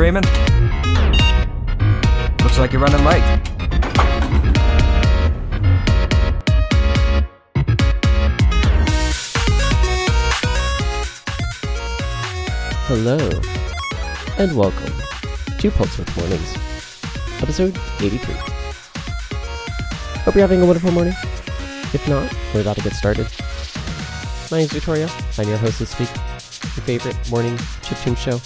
Freeman. Looks like you're running late. Hello, and welcome to Pulse Mornings, episode 83. Hope you're having a wonderful morning. If not, we're about to get started. My name is Victoria. I'm your host this week, your favorite morning chiptune show.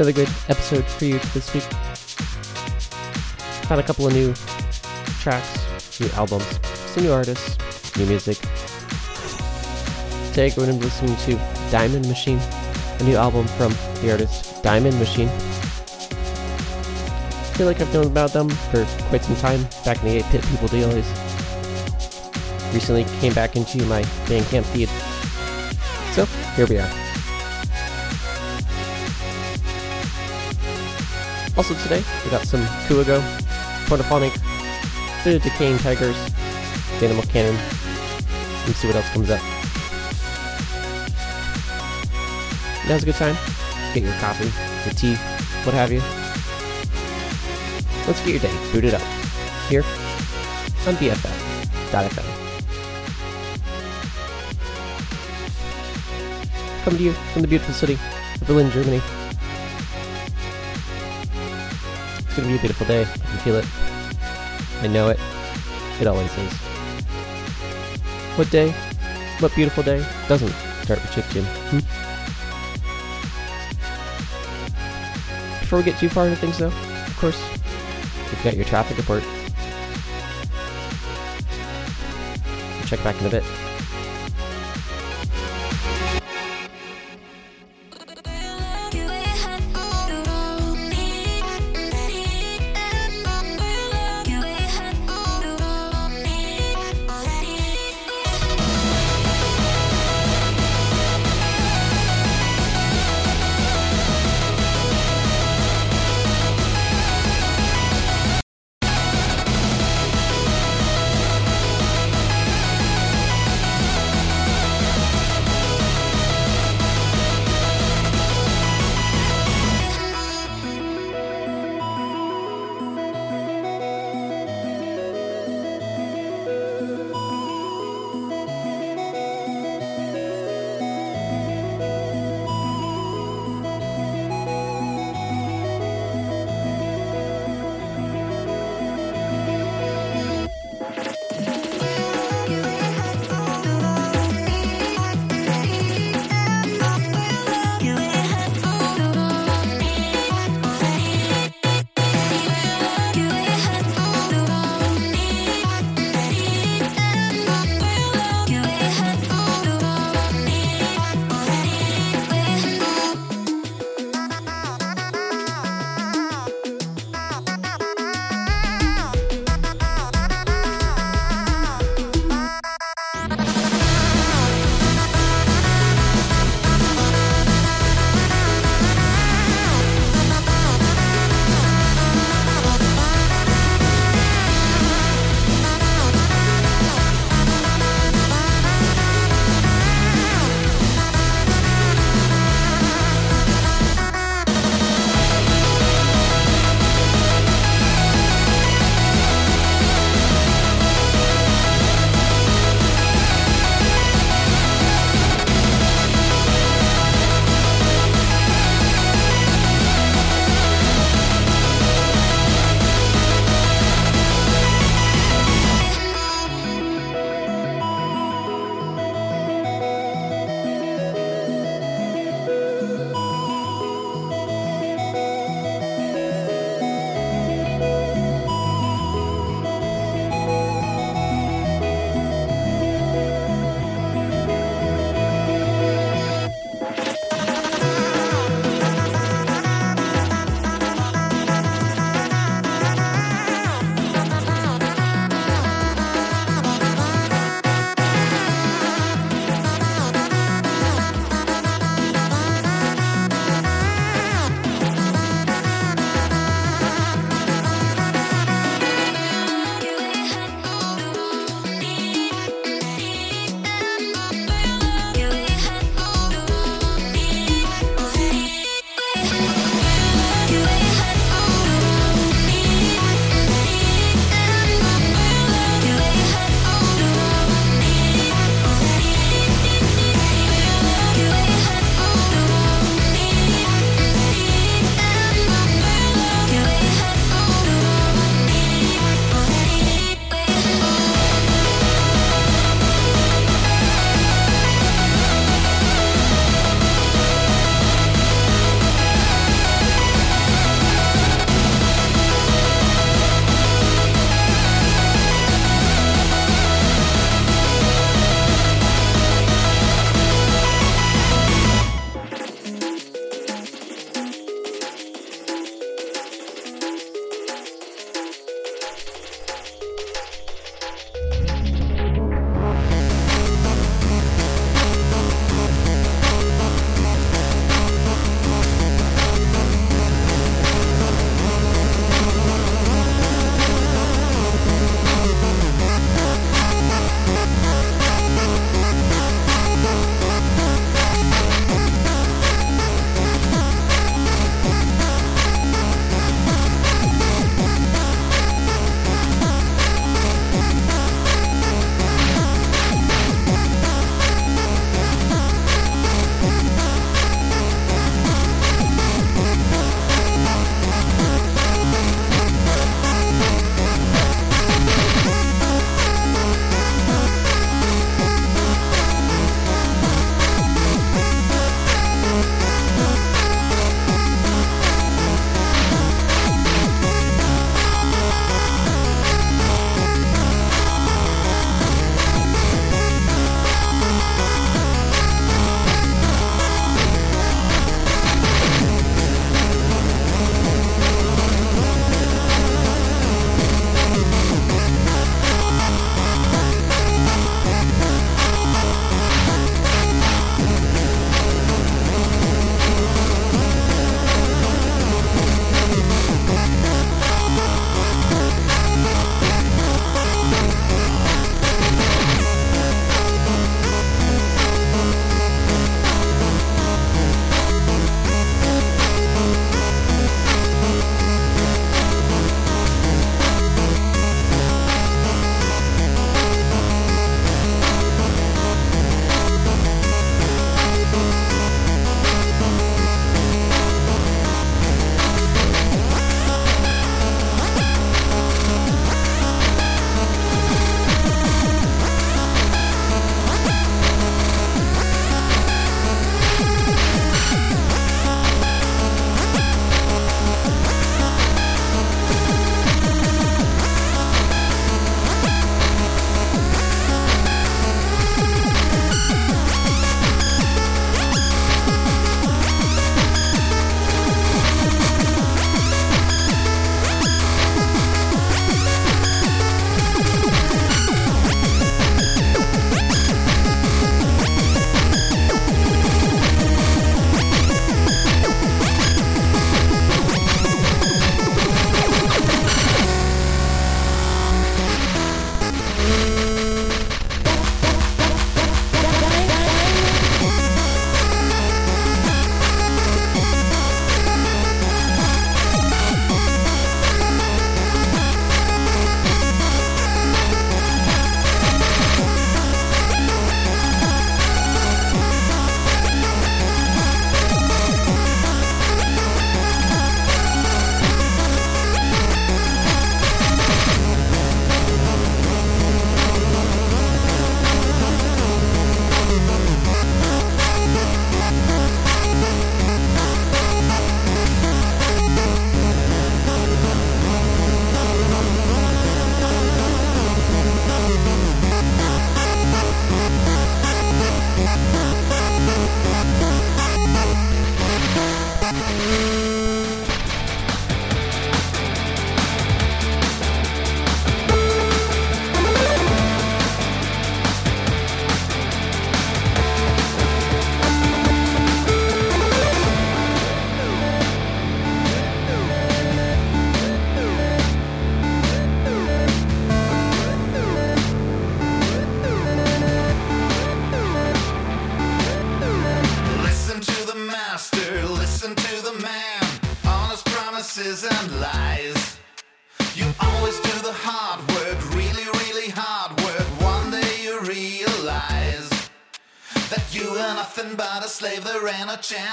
Another good episode for you this week. Found a couple of new tracks, new albums, some new artists, new music. Today going to be listening to Diamond Machine, a new album from the artist Diamond Machine. I feel like I've known about them for quite some time, back in the 8-Bit People days. Recently came back into my Bandcamp feed. So, here we are. Also today, we got some KUWAGO, pornophonique, of Decaying Tigers, Animal Cannon, and see what else comes up. Now's a good time. Get your coffee, your tea, what have you. Let's get your day booted up. Here on BFF.fm. Come to you from the beautiful city of Berlin, Germany. It's gonna be a beautiful day. I can feel it. I know it. It always is. What day? What beautiful day doesn't start with Jim? Hmm? before we get too far into things, though, of course, you've got your traffic report. We'll check back in a bit.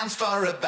No chance for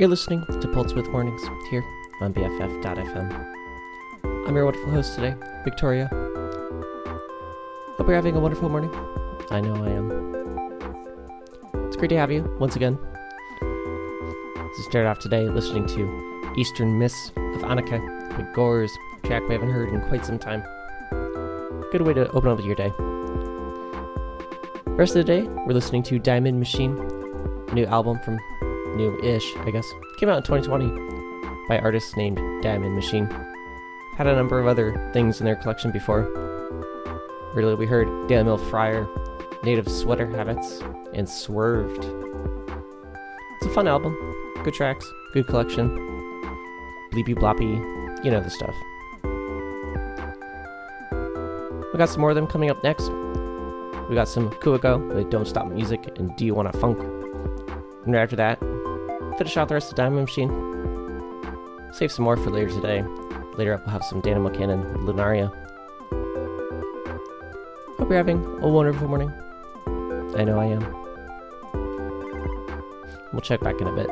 You're listening to Pulse Width Mornings here on BFF.fm. I'm your wonderful host today, Victoria. Hope you're having a wonderful morning. I know I am. It's great to have you once again. To start off today, listening to Eastern Mists of Ananke with Gors track we haven't heard in quite some time. Good way to open up your day. Rest of the day, we're listening to Diamond Machine, a new album from new-ish, I guess. Came out in 2020 by artists named Diamond Machine. Had a number of other things in their collection before. Earlier we heard Mill Fryer, Naive Sweater Habits, and Swerved. It's a fun album. Good tracks, good collection. Bleepy bloppy, you know the stuff. We got some more of them coming up next. We got some KUWAGO with Don't Stop Music and Do You Wanna Funk. And right after that, finish out the rest of the Diamond Machine. Save some more for later today. Later up, we'll have some Dana McCann and Lunaria. Hope you're having a wonderful morning. I know I am. We'll check back in a bit.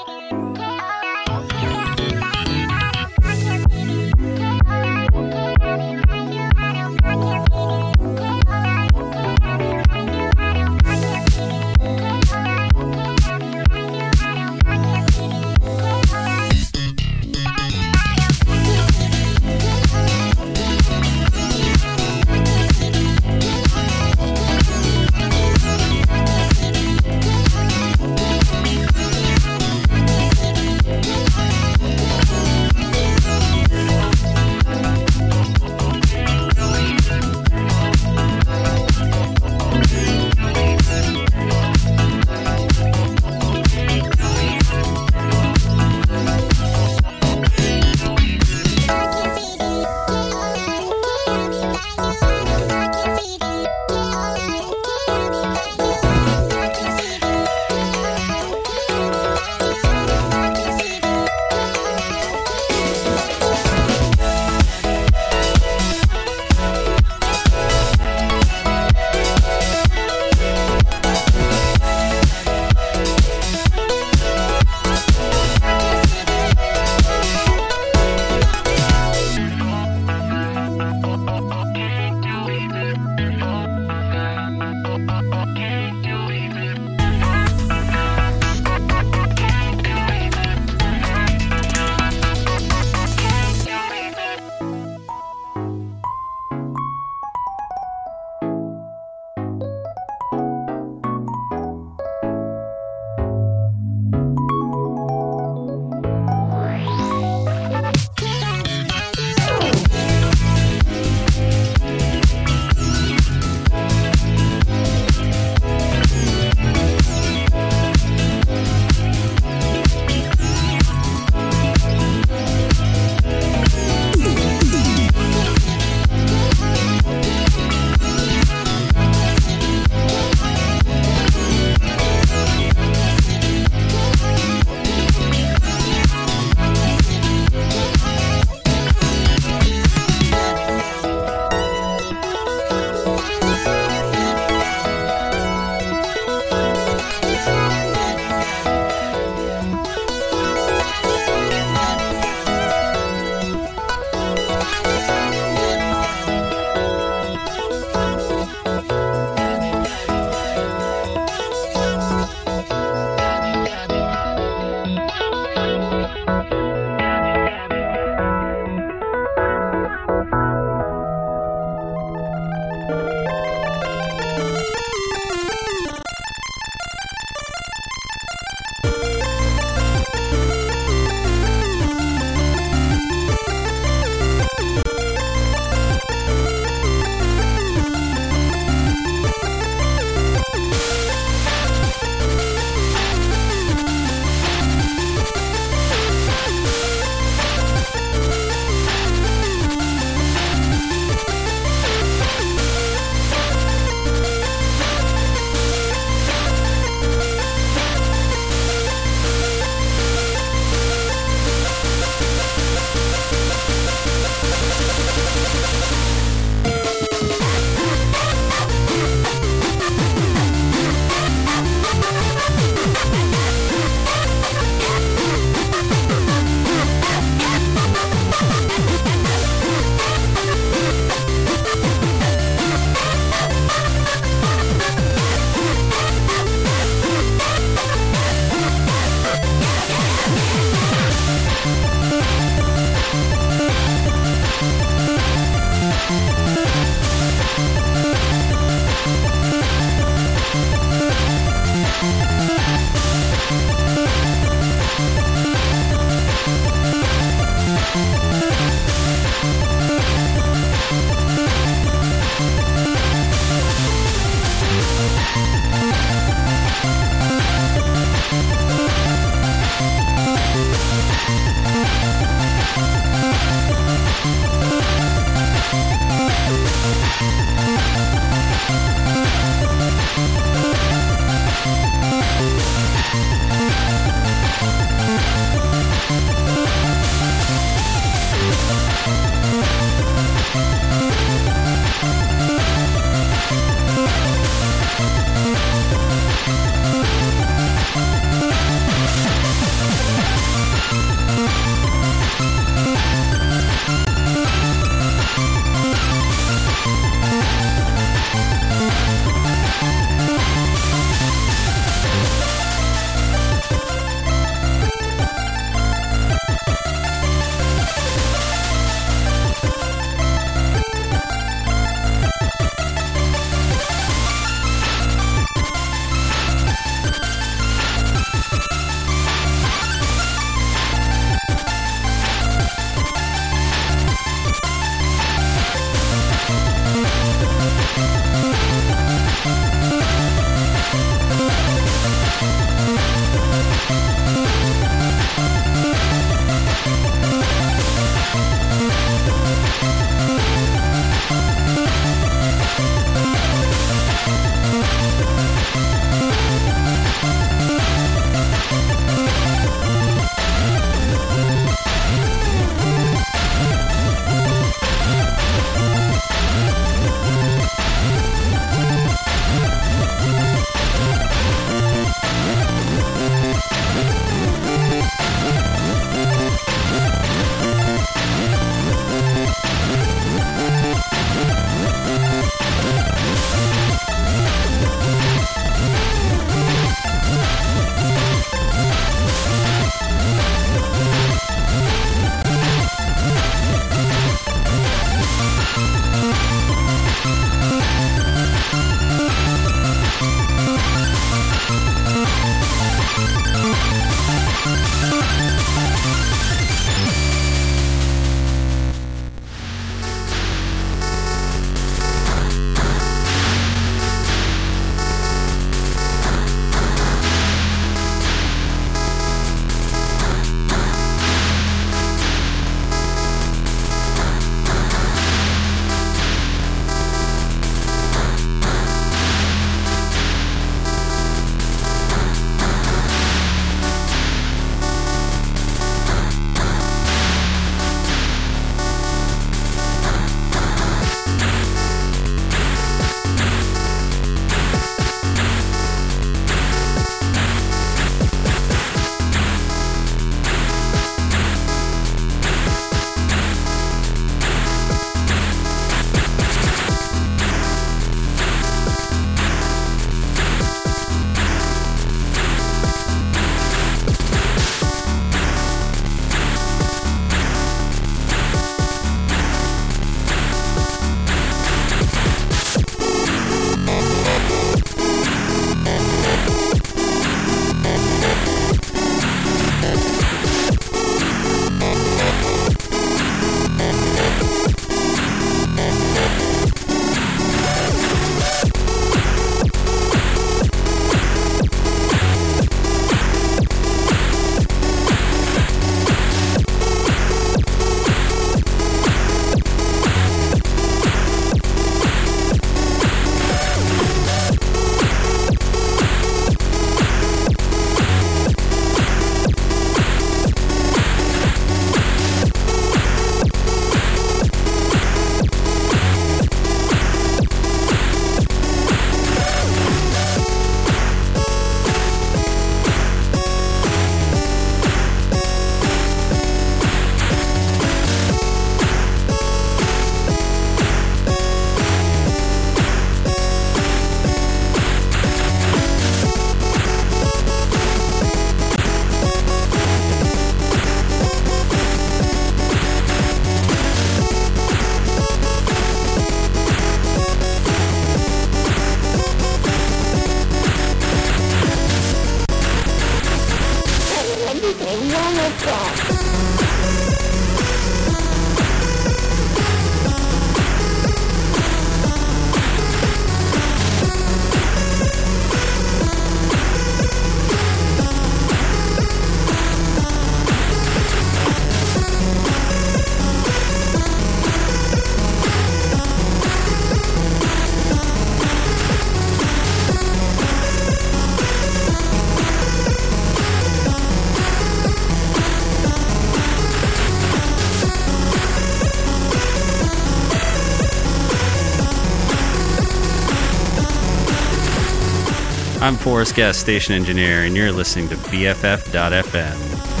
I'm Forrest Guest, station engineer, and you're listening to BFF.FM.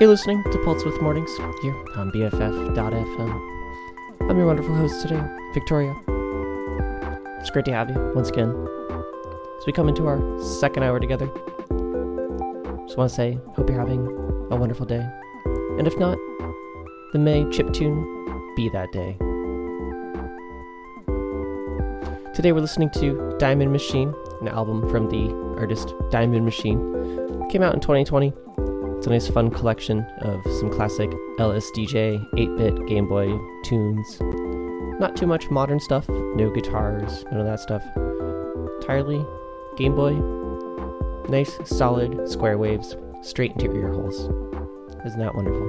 You're listening to Pulse Width Mornings here on BFF.fm. I'm your wonderful host today, Victoria. It's great to have you once again as we come into our second hour together. Just want to say, hope you're having a wonderful day. And if not, then may chiptune be that day. Today we're listening to Diamond Machine, an album from the artist Diamond Machine. Came out in 2020. It's a nice fun collection of some classic LSDJ, 8-bit Game Boy tunes. Not too much modern stuff, no guitars, none of that stuff. Entirely Game Boy. Nice, solid, square waves, straight into your ear holes. Isn't that wonderful?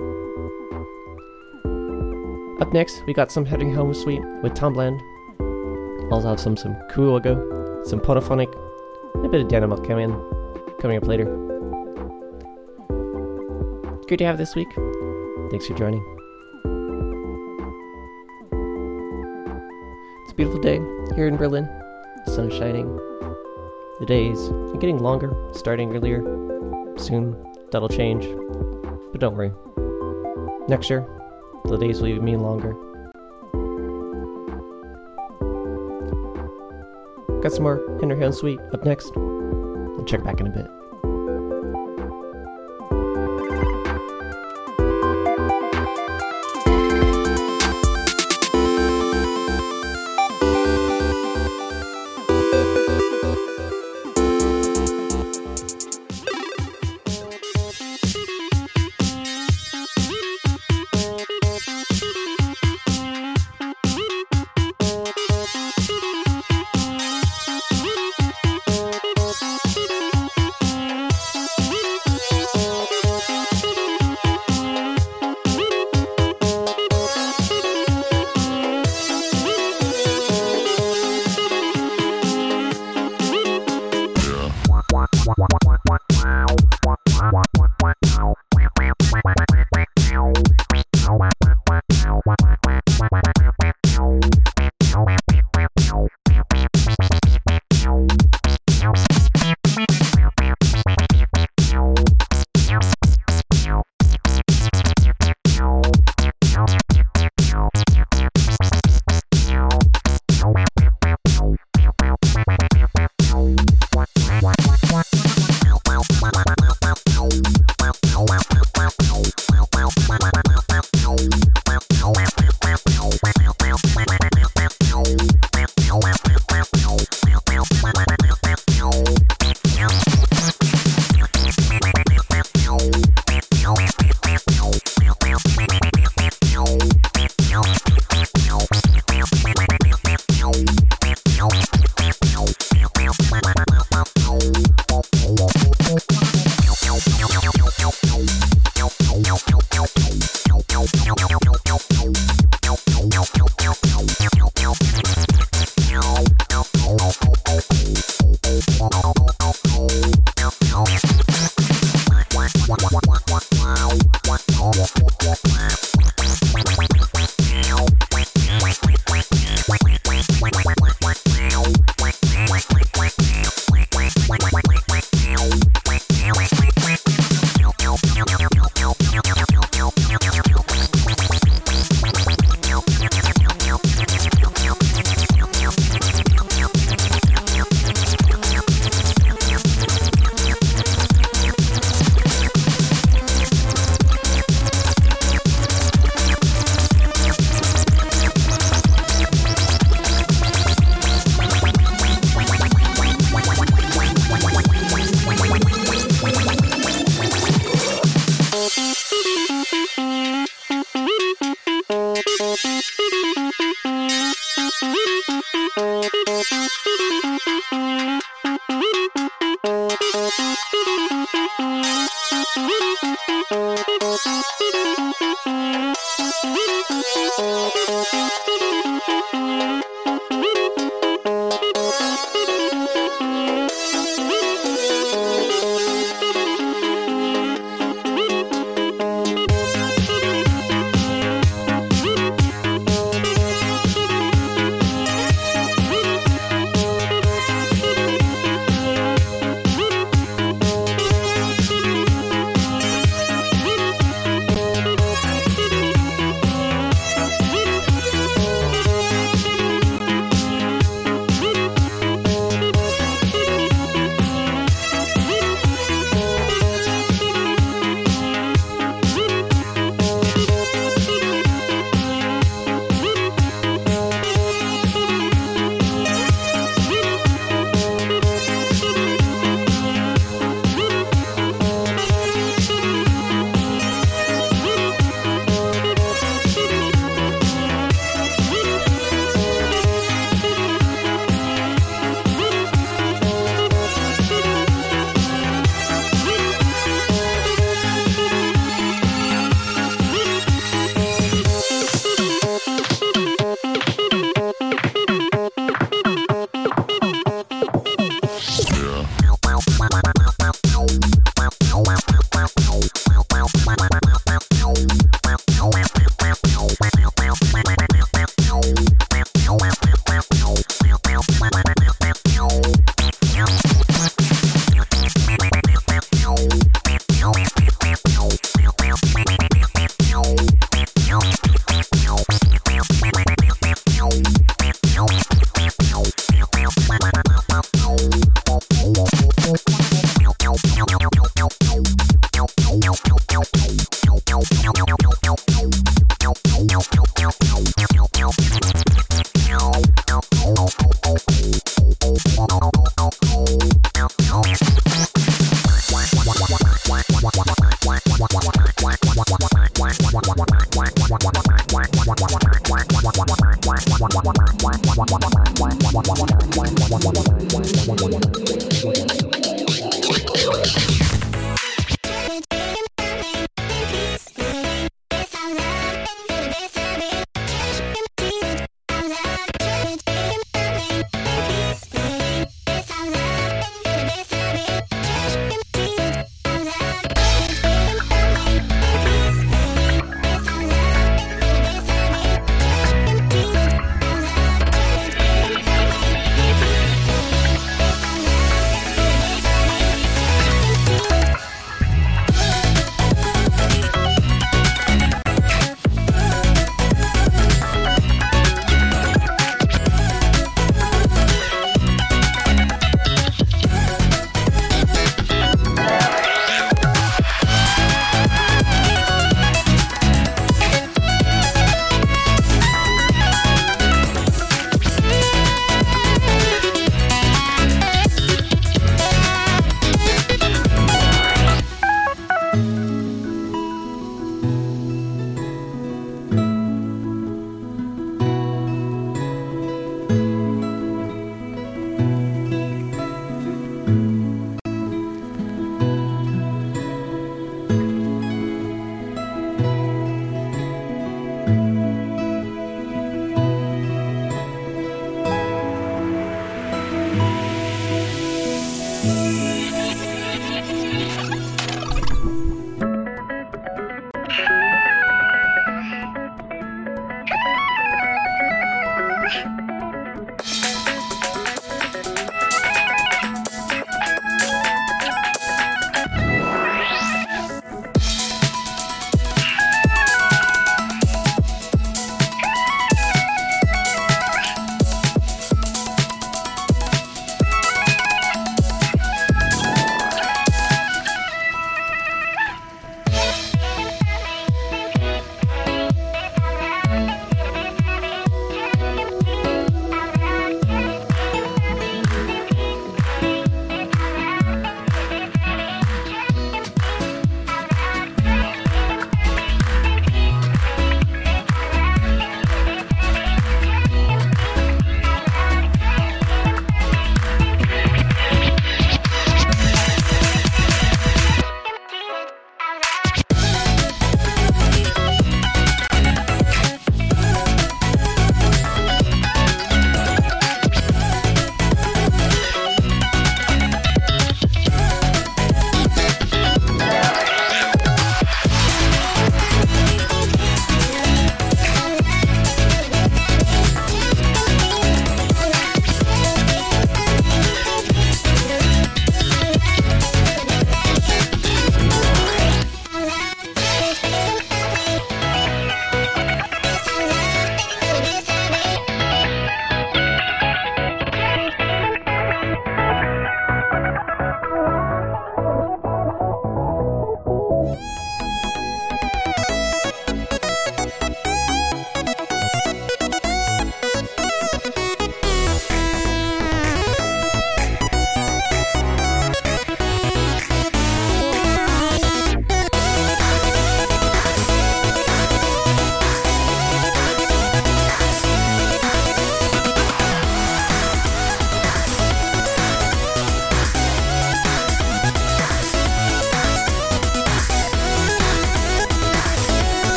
Up next, we got some Heading Home Suite with Tom Bland. Also have some some KUWAGO, some pornophonique, and a bit of Dynamo coming coming up later. Great to have this week. Thanks for joining. It's a beautiful day here in Berlin. The shining. The days are getting longer, starting earlier. Soon that'll change. But don't worry. Next year, the days will even mean longer. Got some more Hinterhand Sweet up next. We'll check back in a bit.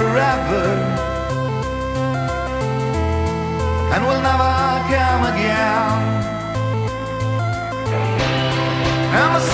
Forever. And will never come again. And the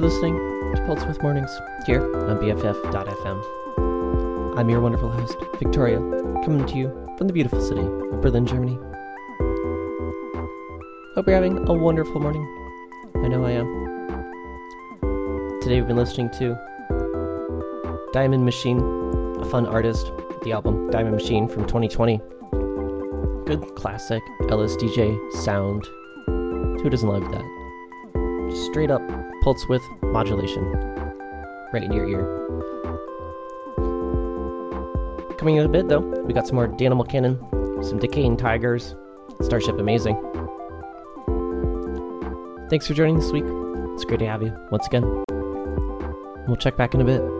You're listening to Pulse Width Mornings here on BFF.fm. I'm your wonderful host, Victoria, coming to you from the beautiful city of Berlin, Germany. Hope you're having a wonderful morning. I know I am. Today we've been listening to Diamond Machine, a fun artist, the album Diamond Machine from 2020. Good classic LSDJ sound. Who doesn't love that? Straight up pulse width modulation. Right in your ear. Coming in a bit though, we got some more Danimal Cannon, some Decaying Tigers, Starship Amazing. Thanks for joining this week. It's great to have you once again. We'll check back in a bit.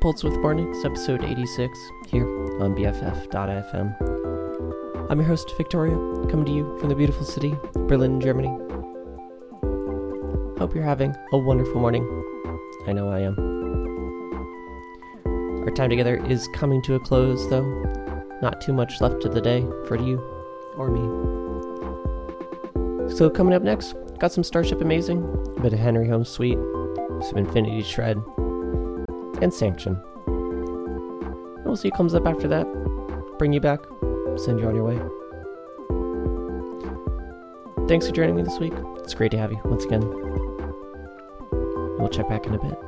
Pulse Width Mornings, episode 86, here on BFF.fm. I'm your host, Victoria, coming to you from the beautiful city, Berlin, Germany. Hope you're having a wonderful morning. I know I am. Our time together is coming to a close, though. Not too much left of the day for you or me. So, coming up next, got some Starship Amazing, a bit of Henry Homesweet, some Infinity Shred, and Sanction. And we'll see what comes up after that. Bring you back, send you on your way. Thanks for joining me this week. It's great to have you once again. We'll check back in a bit.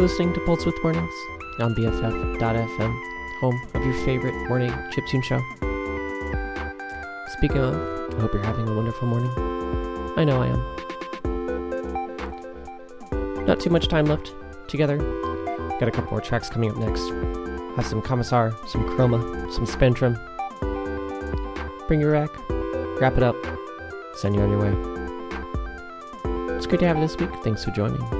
You're listening to Pulse Width Mornings on BFF.fm, home of your favorite morning chiptune show. Speaking of, I hope you're having a wonderful morning. I know I am. Not too much time left together. Got a couple more tracks coming up next. Have some Commissar, some Chroma, some Spectrum. Bring your rack, wrap it up, send you on your way. It's great to have you this week. Thanks for joining.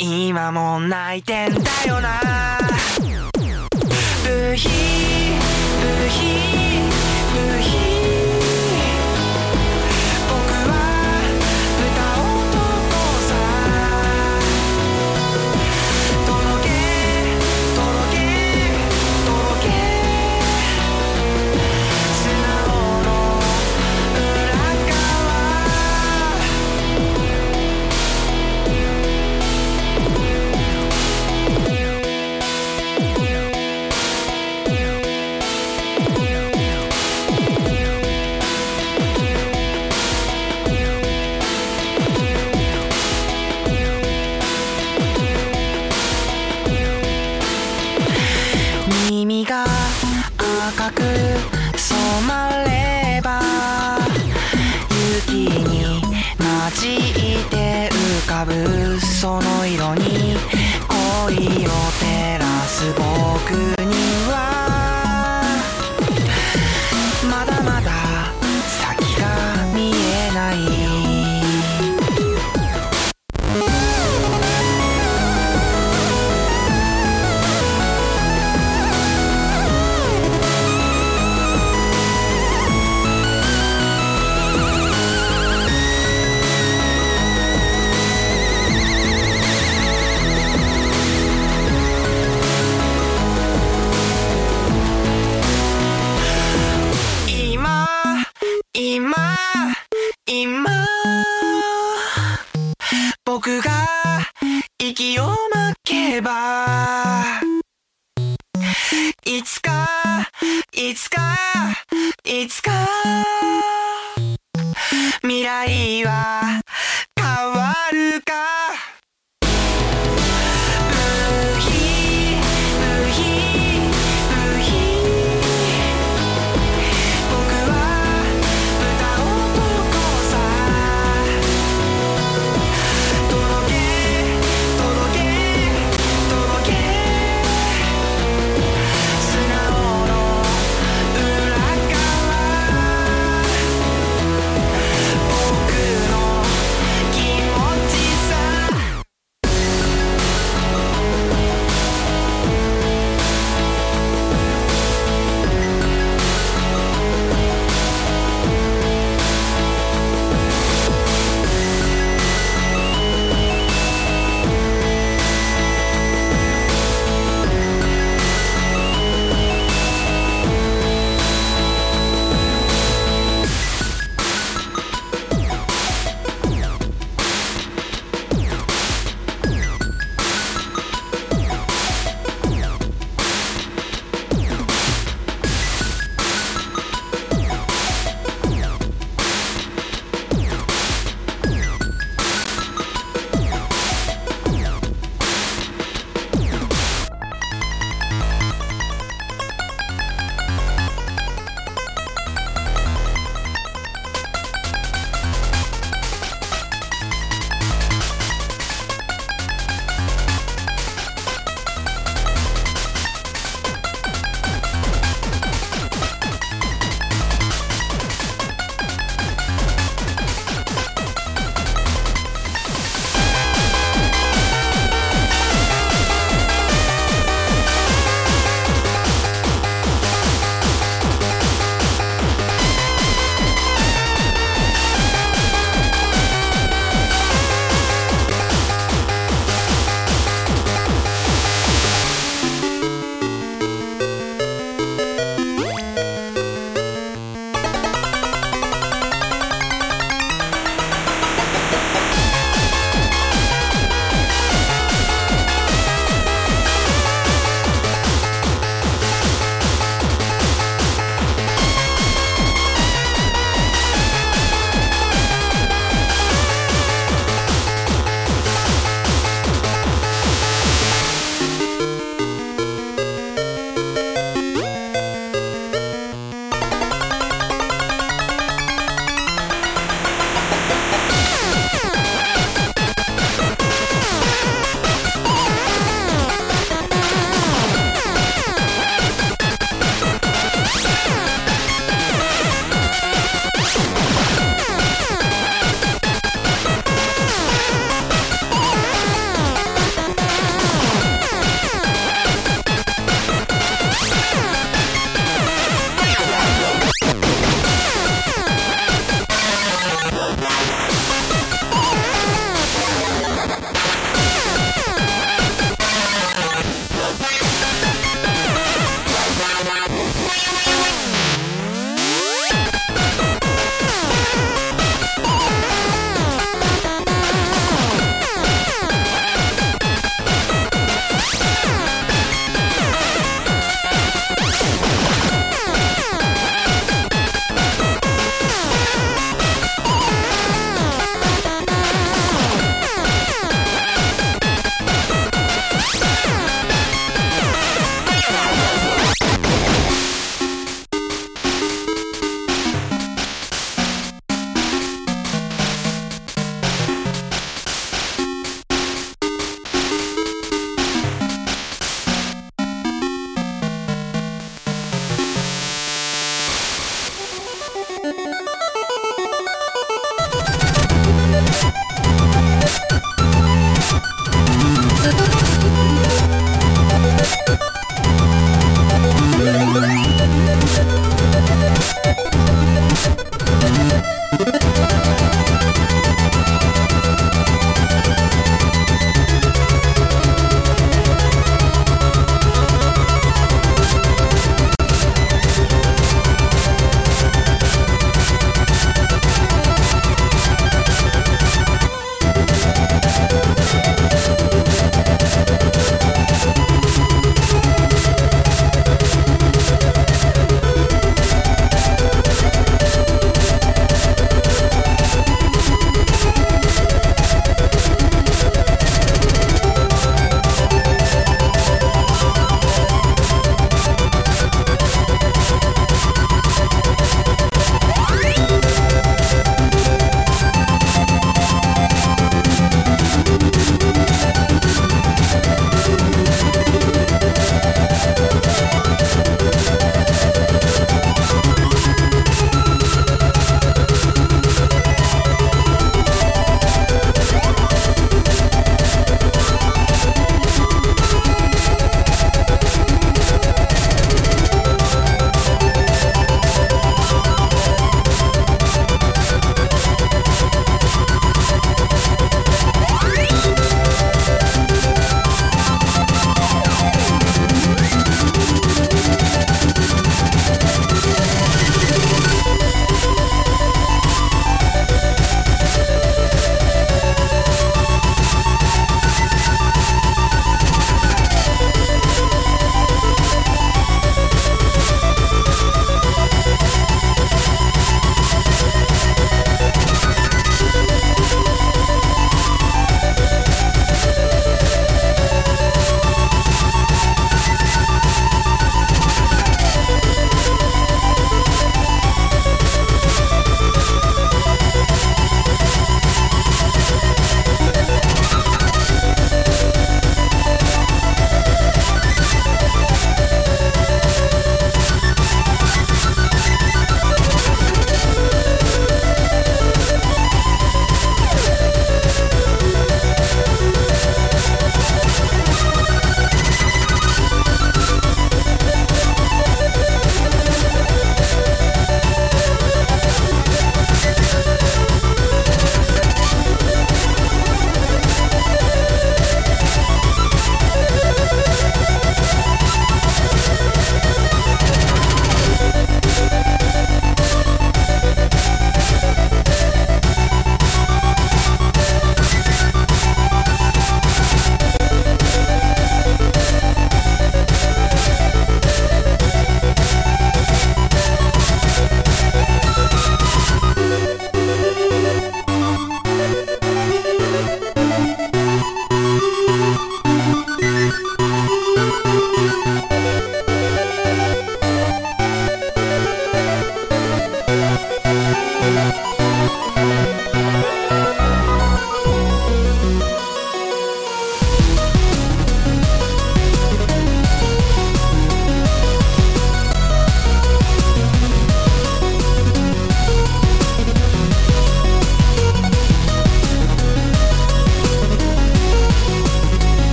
今も泣いてんだよな。ブヒブヒブヒ。赤く染まれば雪に混じって浮かぶその色に恋を照らす僕。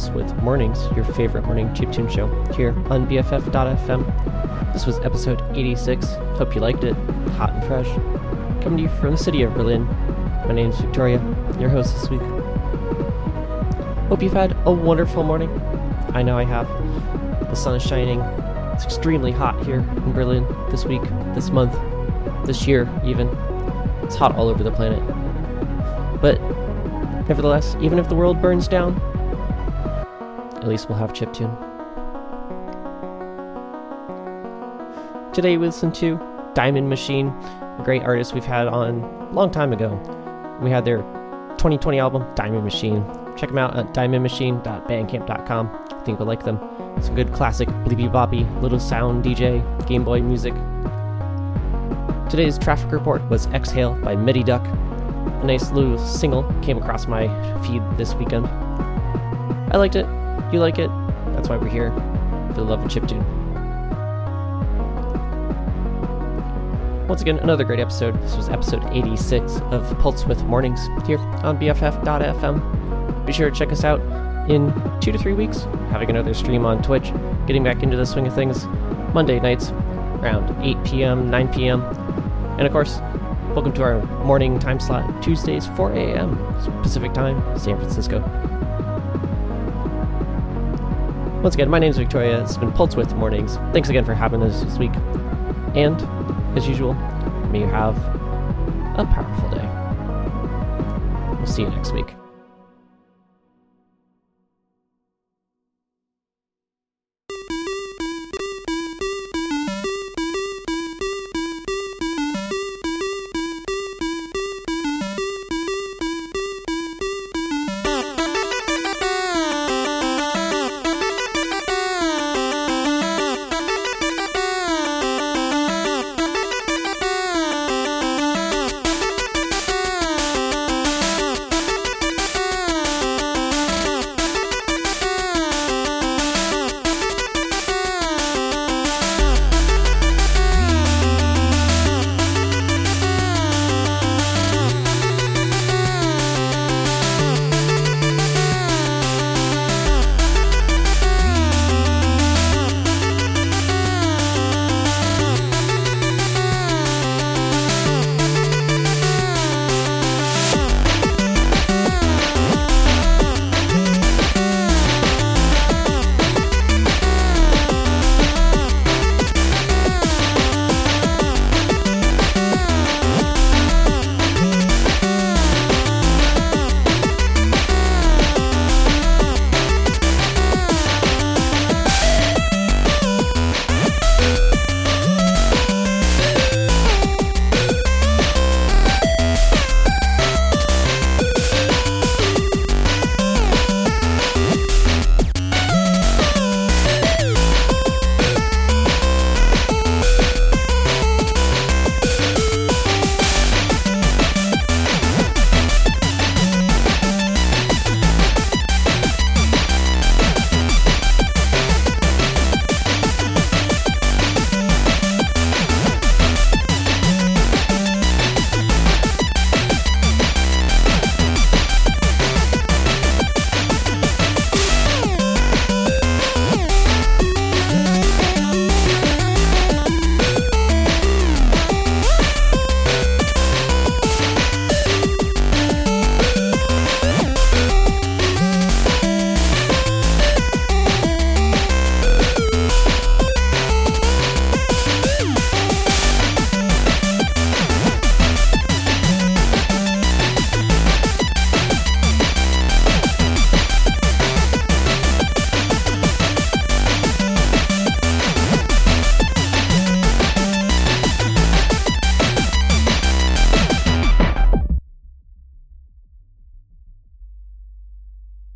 Pulse Width Mornings, your favorite morning chiptune show here on BFF.fm. This was episode 86. Hope you liked it. Hot and fresh. Coming to you from the city of Berlin. My name is Victoria, your host this week. Hope you've had a wonderful morning. I know I have. The sun is shining. It's extremely hot here in Berlin this week, this month, this year, even. It's hot all over the planet. But nevertheless, even if the world burns down, least we'll have chiptune. Today we listen to Diamond Machine, a great artist we've had on a long time ago. We had their 2020 album, Diamond Machine. Check them out at diamondmachine.bandcamp.com. I think you'll like them. Some good classic bleepy boppy, little sound DJ, Game Boy music. Today's traffic report was Exhale by mididuck. A nice little single came across my feed this weekend. I liked it. You like it. That's why we're here. For the love of chiptune. Once again, another great episode. This was episode 86 of Pulse Width Mornings here on BFF.fm. Be sure to check us out in two to three weeks, having another stream on Twitch, getting back into the swing of things Monday nights around 8 p.m., 9 p.m. And of course, welcome to our morning time slot, Tuesdays, 4 a.m. Pacific Time, San Francisco. Once again, my name is Victoria. It's been Pulse Width Mornings. Thanks again for having us this week. And, as usual, may you have a powerful day. We'll see you next week.